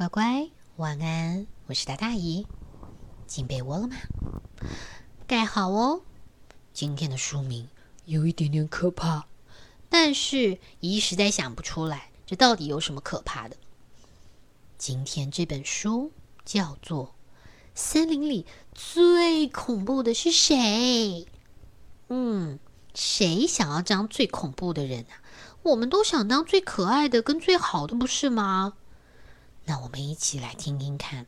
乖乖，晚安！我是大大姨，进被窝了吗？盖好哦。今天的书名有一点点可怕，但是姨实在想不出来，这到底有什么可怕的？今天这本书叫做《森林里最恐怖的是谁》。嗯，谁想要当最恐怖的人啊？我们都想当最可爱的跟最好的，不是吗？那我们一起来听听看。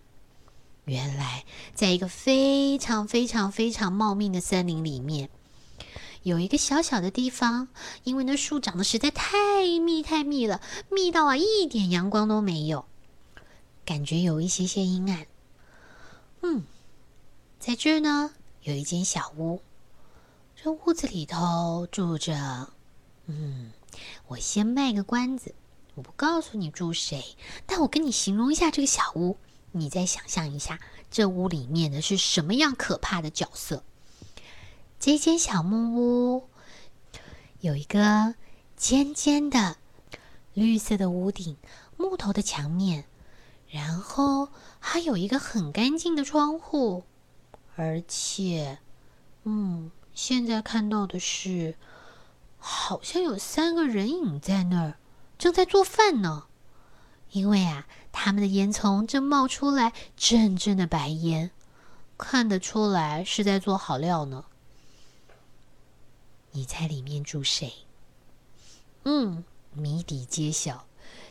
原来，在一个非常非常非常茂密的森林里面，有一个小小的地方，因为那树长得实在太密太密了，密到啊一点阳光都没有。感觉有一些些阴暗。嗯，在这儿呢，有一间小屋。这屋子里头住着……嗯，我先卖个关子，我不告诉你住谁，但我跟你形容一下这个小屋，你再想象一下，这屋里面的是什么样可怕的角色？这间小木屋有一个尖尖的绿色的屋顶，木头的墙面。然后还有一个很干净的窗户，而且，嗯，现在看到的是，好像有三个人影在那儿，正在做饭呢。因为啊，他们的烟囱正冒出来阵阵的白烟，看得出来是在做好料呢。你猜里面住谁？嗯，谜底揭晓。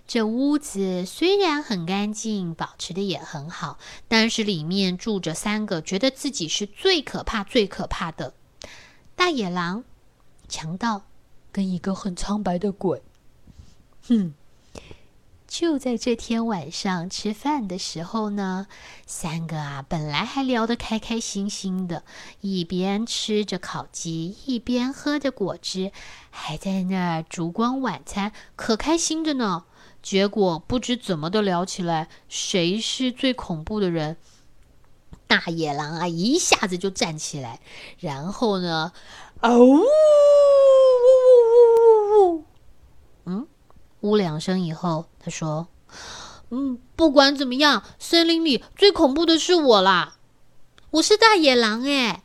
这屋子虽然很干净，保持的也很好，但是里面住着三个觉得自己是最可怕、最可怕的大野狼、强盗跟一个很苍白的鬼。哼！就在这天晚上吃饭的时候呢，三个啊本来还聊得开开心心的，一边吃着烤鸡，一边喝着果汁，还在那儿烛光晚餐，可开心着呢。结果不知怎么的聊起来，谁是最恐怖的人？大野狼啊，一下子就站起来，然后呢，哦呜，嗯，呜两声以后，他说：“嗯，不管怎么样，森林里最恐怖的是我啦，我是大野狼哎，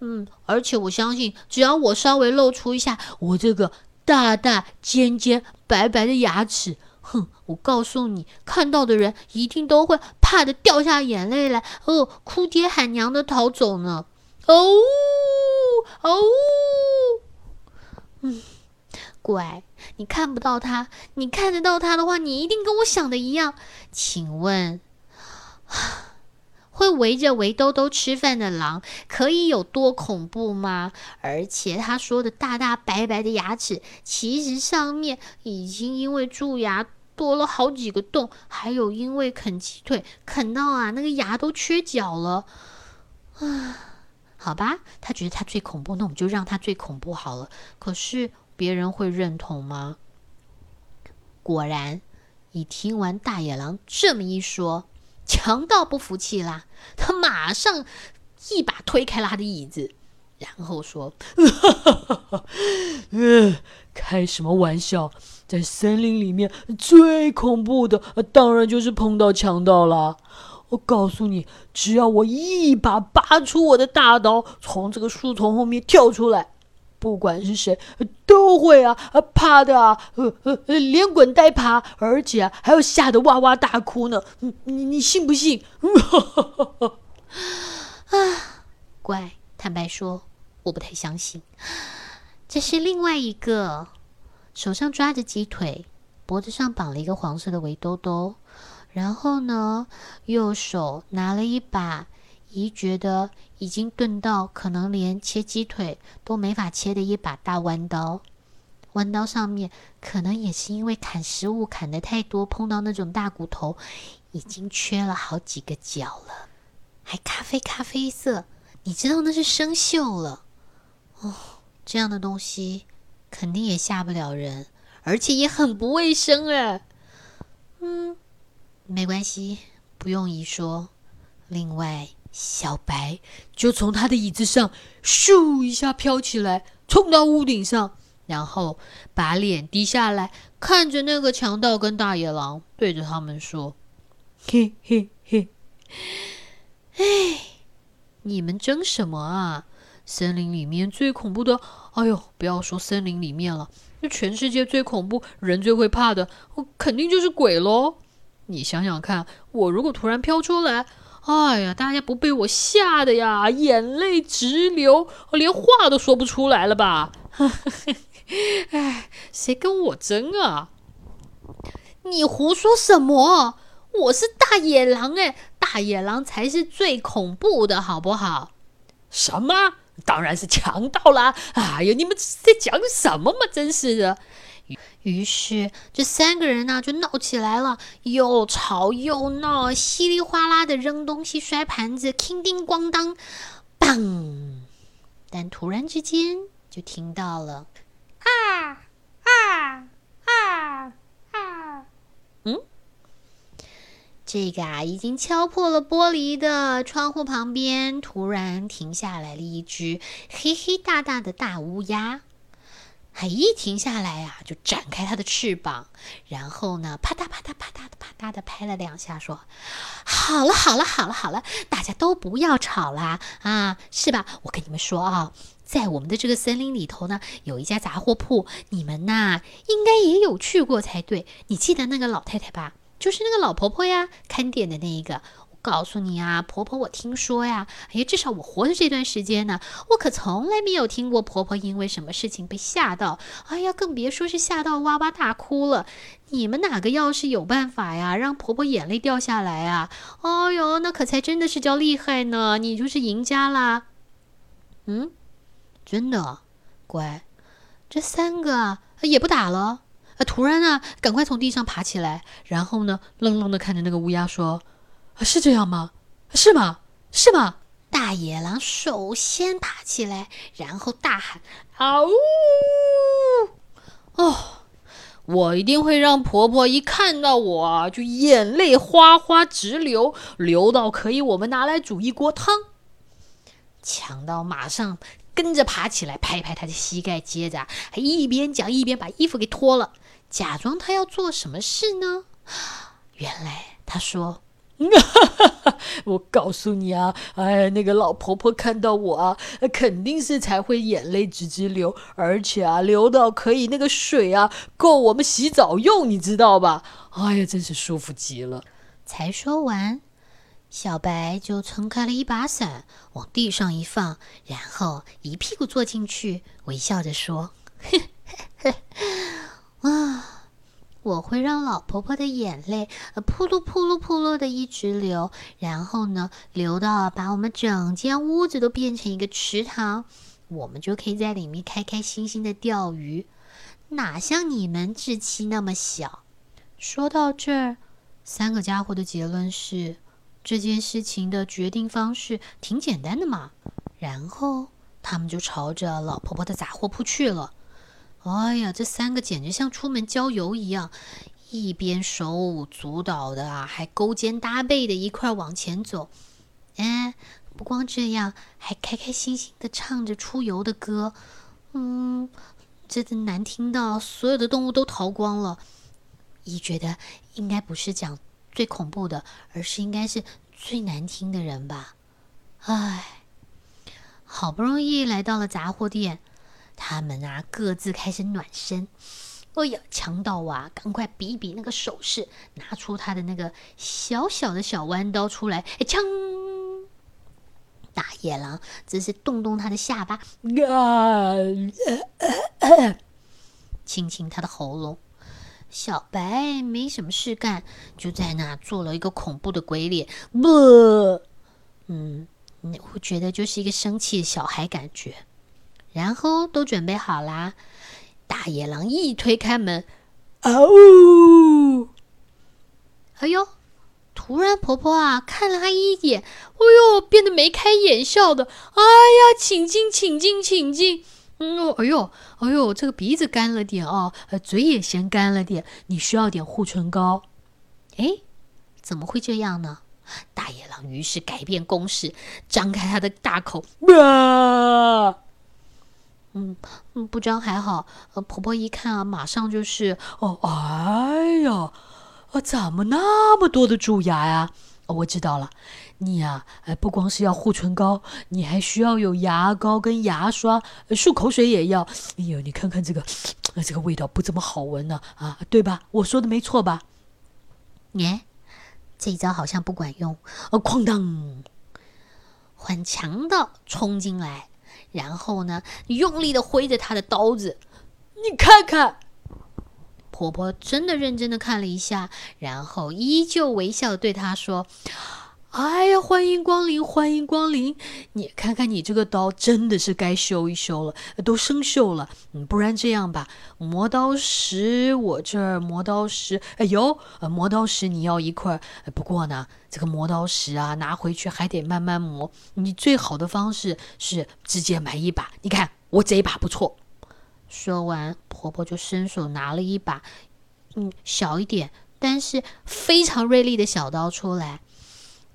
嗯，而且我相信，只要我稍微露出一下我这个大大尖尖白白的牙齿。”哼！我告诉你，看到的人一定都会怕的掉下眼泪来，哦，哭爹喊娘的逃走呢。哦哦，嗯，怪，你看不到他，你看得到他的话，你一定跟我想的一样。请问，会围着围兜兜吃饭的狼可以有多恐怖吗？而且他说的大大白白的牙齿，其实上面已经因为蛀牙。多了好几个洞，还有因为啃鸡腿啃到啊，那个牙都缺角了。啊，好吧，他觉得他最恐怖，那我们就让他最恐怖好了。可是别人会认同吗？果然，你听完大野狼这么一说，强盗不服气啦，他马上一把推开了他的椅子，然后说：“嗯，开什么玩笑？”在森林里面最恐怖的，当然就是碰到强盗了。我告诉你，只要我一把拔出我的大刀，从这个树丛后面跳出来，不管是谁，都会啊啊怕的啊，呃呃连滚带爬，而且还要吓得哇哇大哭呢。你你你信不信？啊，乖，坦白说，我不太相信。这是另外一个。手上抓着鸡腿，脖子上绑了一个黄色的围兜兜，然后呢，右手拿了一把姨觉得已经钝到可能连切鸡腿都没法切的一把大弯刀。弯刀上面可能也是因为砍食物砍的太多，碰到那种大骨头，已经缺了好几个角了，还咖啡咖啡色，你知道那是生锈了哦。这样的东西。肯定也吓不了人，而且也很不卫生哎。嗯，没关系，不用姨说。另外，小白就从他的椅子上咻一下飘起来，冲到屋顶上，然后把脸低下来，看着那个强盗跟大野狼，对着他们说：“嘿嘿嘿。哎，你们争什么啊？森林里面最恐怖的，哎呦，不要说森林里面了，这全世界最恐怖、人最会怕的，我肯定就是鬼喽。你想想看，我如果突然飘出来，哎呀，大家不被我吓得呀，眼泪直流，连话都说不出来了吧？哎，谁跟我争啊？你胡说什么？我是大野狼哎，大野狼才是最恐怖的，好不好？什么？当然是强盗啦！哎呀，你们在讲什么嘛？真是的。于是这三个人呢就闹起来了，又吵又闹，稀里哗啦的扔东西、摔盘子，叮叮咣当，砰！但突然之间就听到了啊啊啊啊！嗯，这个啊已经敲破了玻璃的窗户旁边，突然停下来了一只黑黑大大的大乌鸦。还一停下来呀，就展开它的翅膀，然后呢，啪嗒啪嗒啪嗒的啪嗒的拍了两下，说：“好了好了好了好了，大家都不要吵啦啊，是吧？我跟你们说啊，在我们的这个森林里头呢，有一家杂货铺，你们呐应该也有去过才对。你记得那个老太太吧？就是那个老婆婆呀，看店的那一个。”告诉你啊，婆婆，我听说呀，哎呀，至少我活的这段时间呢，我可从来没有听过婆婆因为什么事情被吓到。哎呀，更别说是吓到哇哇大哭了。你们哪个要是有办法呀，让婆婆眼泪掉下来啊？哎呦，那可才真的是叫厉害呢，你就是赢家啦。嗯，真的，乖，这三个也不打了。啊，突然呢，赶快从地上爬起来，然后呢，愣愣的看着那个乌鸦说。是这样吗？是吗？是吗？大野狼首先爬起来，然后大喊：“嗷呜！”哦，我一定会让婆婆一看到我就眼泪哗哗直流，流到可以我们拿来煮一锅汤。强盗马上跟着爬起来，拍拍他的膝盖，接着还一边讲一边把衣服给脱了，假装他要做什么事呢？原来他说。哈哈！我告诉你啊，哎，那个老婆婆看到我啊，肯定是才会眼泪直直流，而且啊，流到可以那个水啊够我们洗澡用，你知道吧？哎呀，真是舒服极了。才说完，小白就撑开了一把伞，往地上一放，然后一屁股坐进去，微笑着说：“啊。”我会让老婆婆的眼泪，呃，扑噜扑噜扑噜的一直流，然后呢，流到把我们整间屋子都变成一个池塘，我们就可以在里面开开心心的钓鱼。哪像你们志气那么小？说到这儿，三个家伙的结论是，这件事情的决定方式挺简单的嘛。然后他们就朝着老婆婆的杂货铺去了。哎呀，这三个简直像出门郊游一样，一边手舞足蹈的啊，还勾肩搭背的一块往前走。哎，不光这样，还开开心心的唱着出游的歌。嗯，真的难听到所有的动物都逃光了。一觉得应该不是讲最恐怖的，而是应该是最难听的人吧。唉，好不容易来到了杂货店。他们啊，各自开始暖身。哎呀，强盗啊，赶快比一比那个手势，拿出他的那个小小的小弯刀出来，哎，枪！大野狼只是动动他的下巴，啊，亲亲他的喉咙。小白没什么事干，就在那做了一个恐怖的鬼脸。不，嗯，我觉得就是一个生气的小孩感觉。然后都准备好啦，大野狼一推开门，啊呜，哎呦！突然婆婆啊看了他一眼，哎呦，变得眉开眼笑的。哎呀，请进，请进，请进。嗯，哎呦，哎呦，这个鼻子干了点哦，呃，嘴也先干了点，你需要点护唇膏。哎，怎么会这样呢？大野狼于是改变攻势，张开他的大口，啊！嗯嗯，不张还好，呃，婆婆一看啊，马上就是哦，哎呀，啊，怎么那么多的蛀牙呀？我知道了，你呀，哎，不光是要护唇膏，你还需要有牙膏跟牙刷，漱口水也要。哎呦，你看看这个，这个味道不怎么好闻呢，啊，对吧？我说的没错吧？耶，这一招好像不管用。啊，哐当，很强的冲进来，然后呢，用力的挥着他的刀子。你看看。婆婆真的认真的看了一下，然后依旧微笑的对他说：“哎呀，欢迎光临，欢迎光临！你看看你这个刀，真的是该修一修了，都生锈了。嗯，不然这样吧，磨刀石我这儿磨刀石，哎呦，磨刀石你要一块。不过呢，这个磨刀石啊，拿回去还得慢慢磨。你最好的方式是直接买一把。你看我这一把不错。”说完，婆婆就伸手拿了一把，嗯，小一点，但是非常锐利的小刀出来。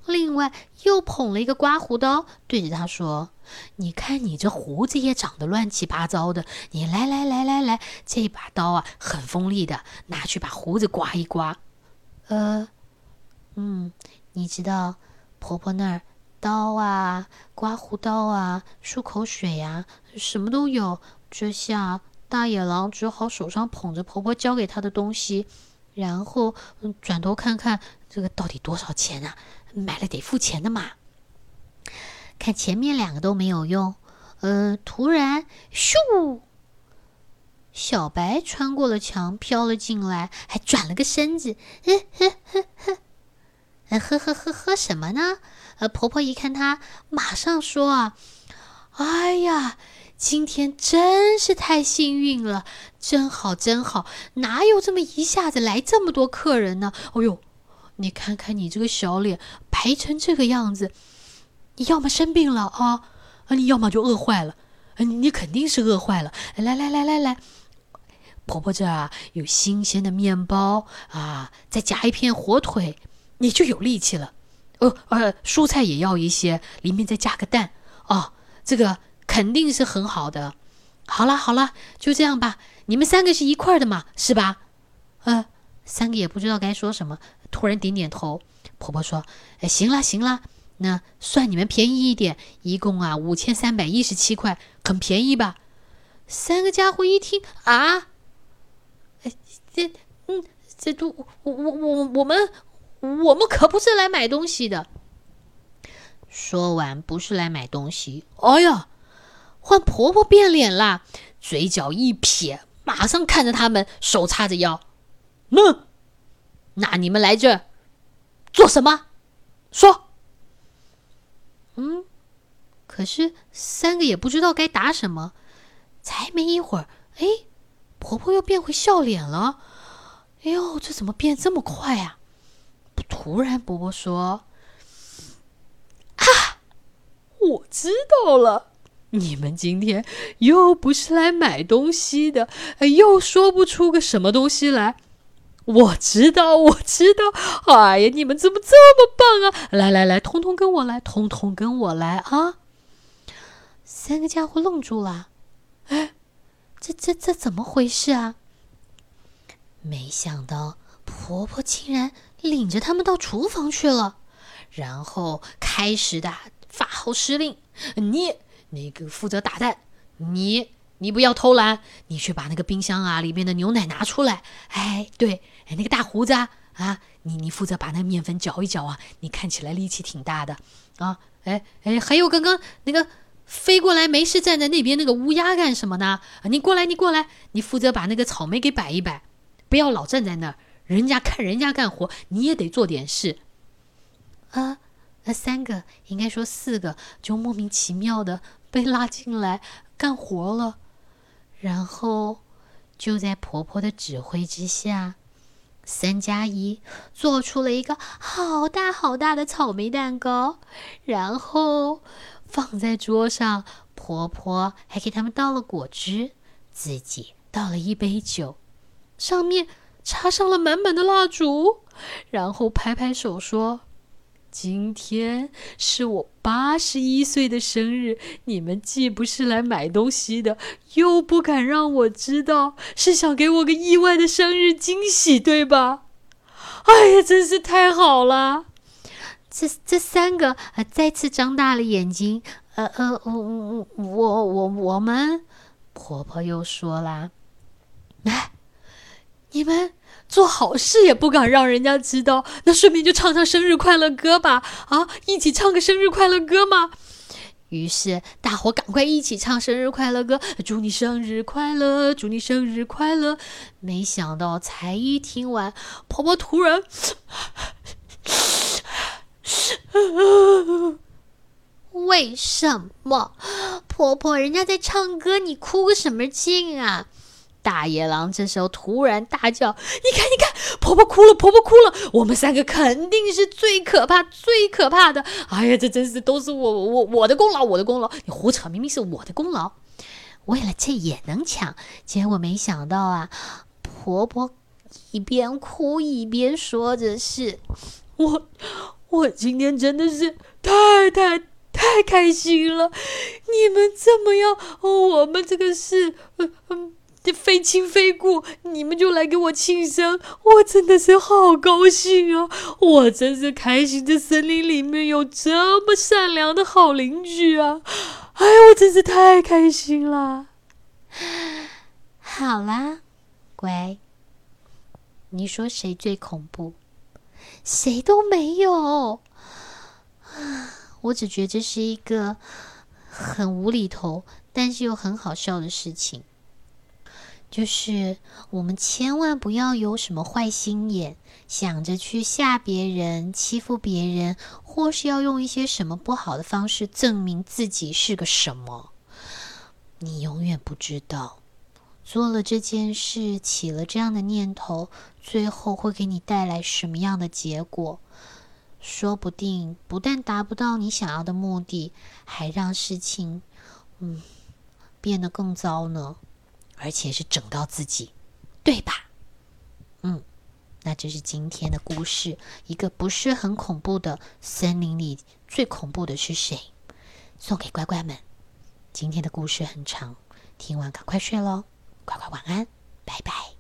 另外，又捧了一个刮胡刀，对着他说：“你看，你这胡子也长得乱七八糟的。你来来来来来，这把刀啊，很锋利的，拿去把胡子刮一刮。”呃，嗯，你知道，婆婆那儿刀啊、刮胡刀啊、漱口水呀，什么都有。这下大野狼只好手上捧着婆婆交给他的东西，然后转头看看这个到底多少钱啊？买了得付钱的嘛。看前面两个都没有用，呃，突然咻，小白穿过了墙，飘了进来，还转了个身子，呵呵呵呵，呵呵呵呵什么呢？呃，婆婆一看他，马上说啊，哎呀！今天真是太幸运了，真好真好，哪有这么一下子来这么多客人呢？哦呦，你看看你这个小脸白成这个样子，你要么生病了啊，啊，你要么就饿坏了，你你肯定是饿坏了。来来来来来，婆婆这啊有新鲜的面包啊，再夹一片火腿，你就有力气了。哦呃，蔬菜也要一些，里面再加个蛋啊，这个。肯定是很好的。好了好了，就这样吧。你们三个是一块的嘛，是吧？呃，三个也不知道该说什么，突然点点头。婆婆说：“哎，行了行了，那算你们便宜一点，一共啊五千三百一十七块，很便宜吧？”三个家伙一听啊，哎，这嗯，这都我我我我们我们可不是来买东西的。说完，不是来买东西。哎呀！换婆婆变脸啦，嘴角一撇，马上看着他们，手叉着腰，那那你们来这做什么？说。嗯，可是三个也不知道该答什么。才没一会儿，哎，婆婆又变回笑脸了。哎呦，这怎么变这么快呀？突然，婆婆说：“啊，我知道了。”你们今天又不是来买东西的，又说不出个什么东西来。我知道，我知道。哎呀，你们怎么这么棒啊！来来来，通通跟我来，通通跟我来啊！三个家伙愣住了。哎，这这这怎么回事啊？没想到婆婆竟然领着他们到厨房去了，然后开始的发号施令，你。那个负责打蛋，你你不要偷懒，你去把那个冰箱啊里面的牛奶拿出来。哎，对，哎，那个大胡子啊，啊，你你负责把那面粉搅一搅啊，你看起来力气挺大的啊。哎哎，还有刚刚那个飞过来没事站在那边那个乌鸦干什么呢？你过来，你过来，你负责把那个草莓给摆一摆，不要老站在那儿，人家看人家干活，你也得做点事啊。那三个应该说四个，就莫名其妙的被拉进来干活了。然后就在婆婆的指挥之下，三加一做出了一个好大好大的草莓蛋糕，然后放在桌上。婆婆还给他们倒了果汁，自己倒了一杯酒，上面插上了满满的蜡烛，然后拍拍手说。今天是我八十一岁的生日，你们既不是来买东西的，又不敢让我知道，是想给我个意外的生日惊喜，对吧？哎呀，真是太好了！这这三个呃再次张大了眼睛，呃呃，我我我我我们婆婆又说啦，哎，你们做好事也不敢让人家知道，那顺便就唱唱生日快乐歌吧！啊，一起唱个生日快乐歌嘛！于是大伙赶快一起唱生日快乐歌，祝你生日快乐，祝你生日快乐。没想到才一听完，婆婆突然，为什么？婆婆，人家在唱歌，你哭个什么劲啊？大野狼这时候突然大叫：“你看，你看，婆婆哭了，婆婆哭了！我们三个肯定是最可怕、最可怕的！哎呀，这真是都是我、我、我的功劳，我的功劳！你胡扯，明明是我的功劳！为了这也能抢？结果没想到啊，婆婆一边哭一边说着：“是我，我今天真的是太太太开心了！你们这么要，我们这个是嗯嗯。”非亲非故，你们就来给我庆生，我真的是好高兴啊！我真是开心，这森林里面有这么善良的好邻居啊！哎，我真是太开心了。好啦，乖，你说谁最恐怖？谁都没有。我只觉得这是一个很无厘头，但是又很好笑的事情。就是我们千万不要有什么坏心眼，想着去吓别人、欺负别人，或是要用一些什么不好的方式证明自己是个什么。你永远不知道，做了这件事，起了这样的念头，最后会给你带来什么样的结果？说不定不但达不到你想要的目的，还让事情，嗯，变得更糟呢。而且是整到自己，对吧？嗯，那这是今天的故事，一个不是很恐怖的森林里最恐怖的是谁？送给乖乖们。今天的故事很长，听完赶快睡喽，乖乖晚安。拜拜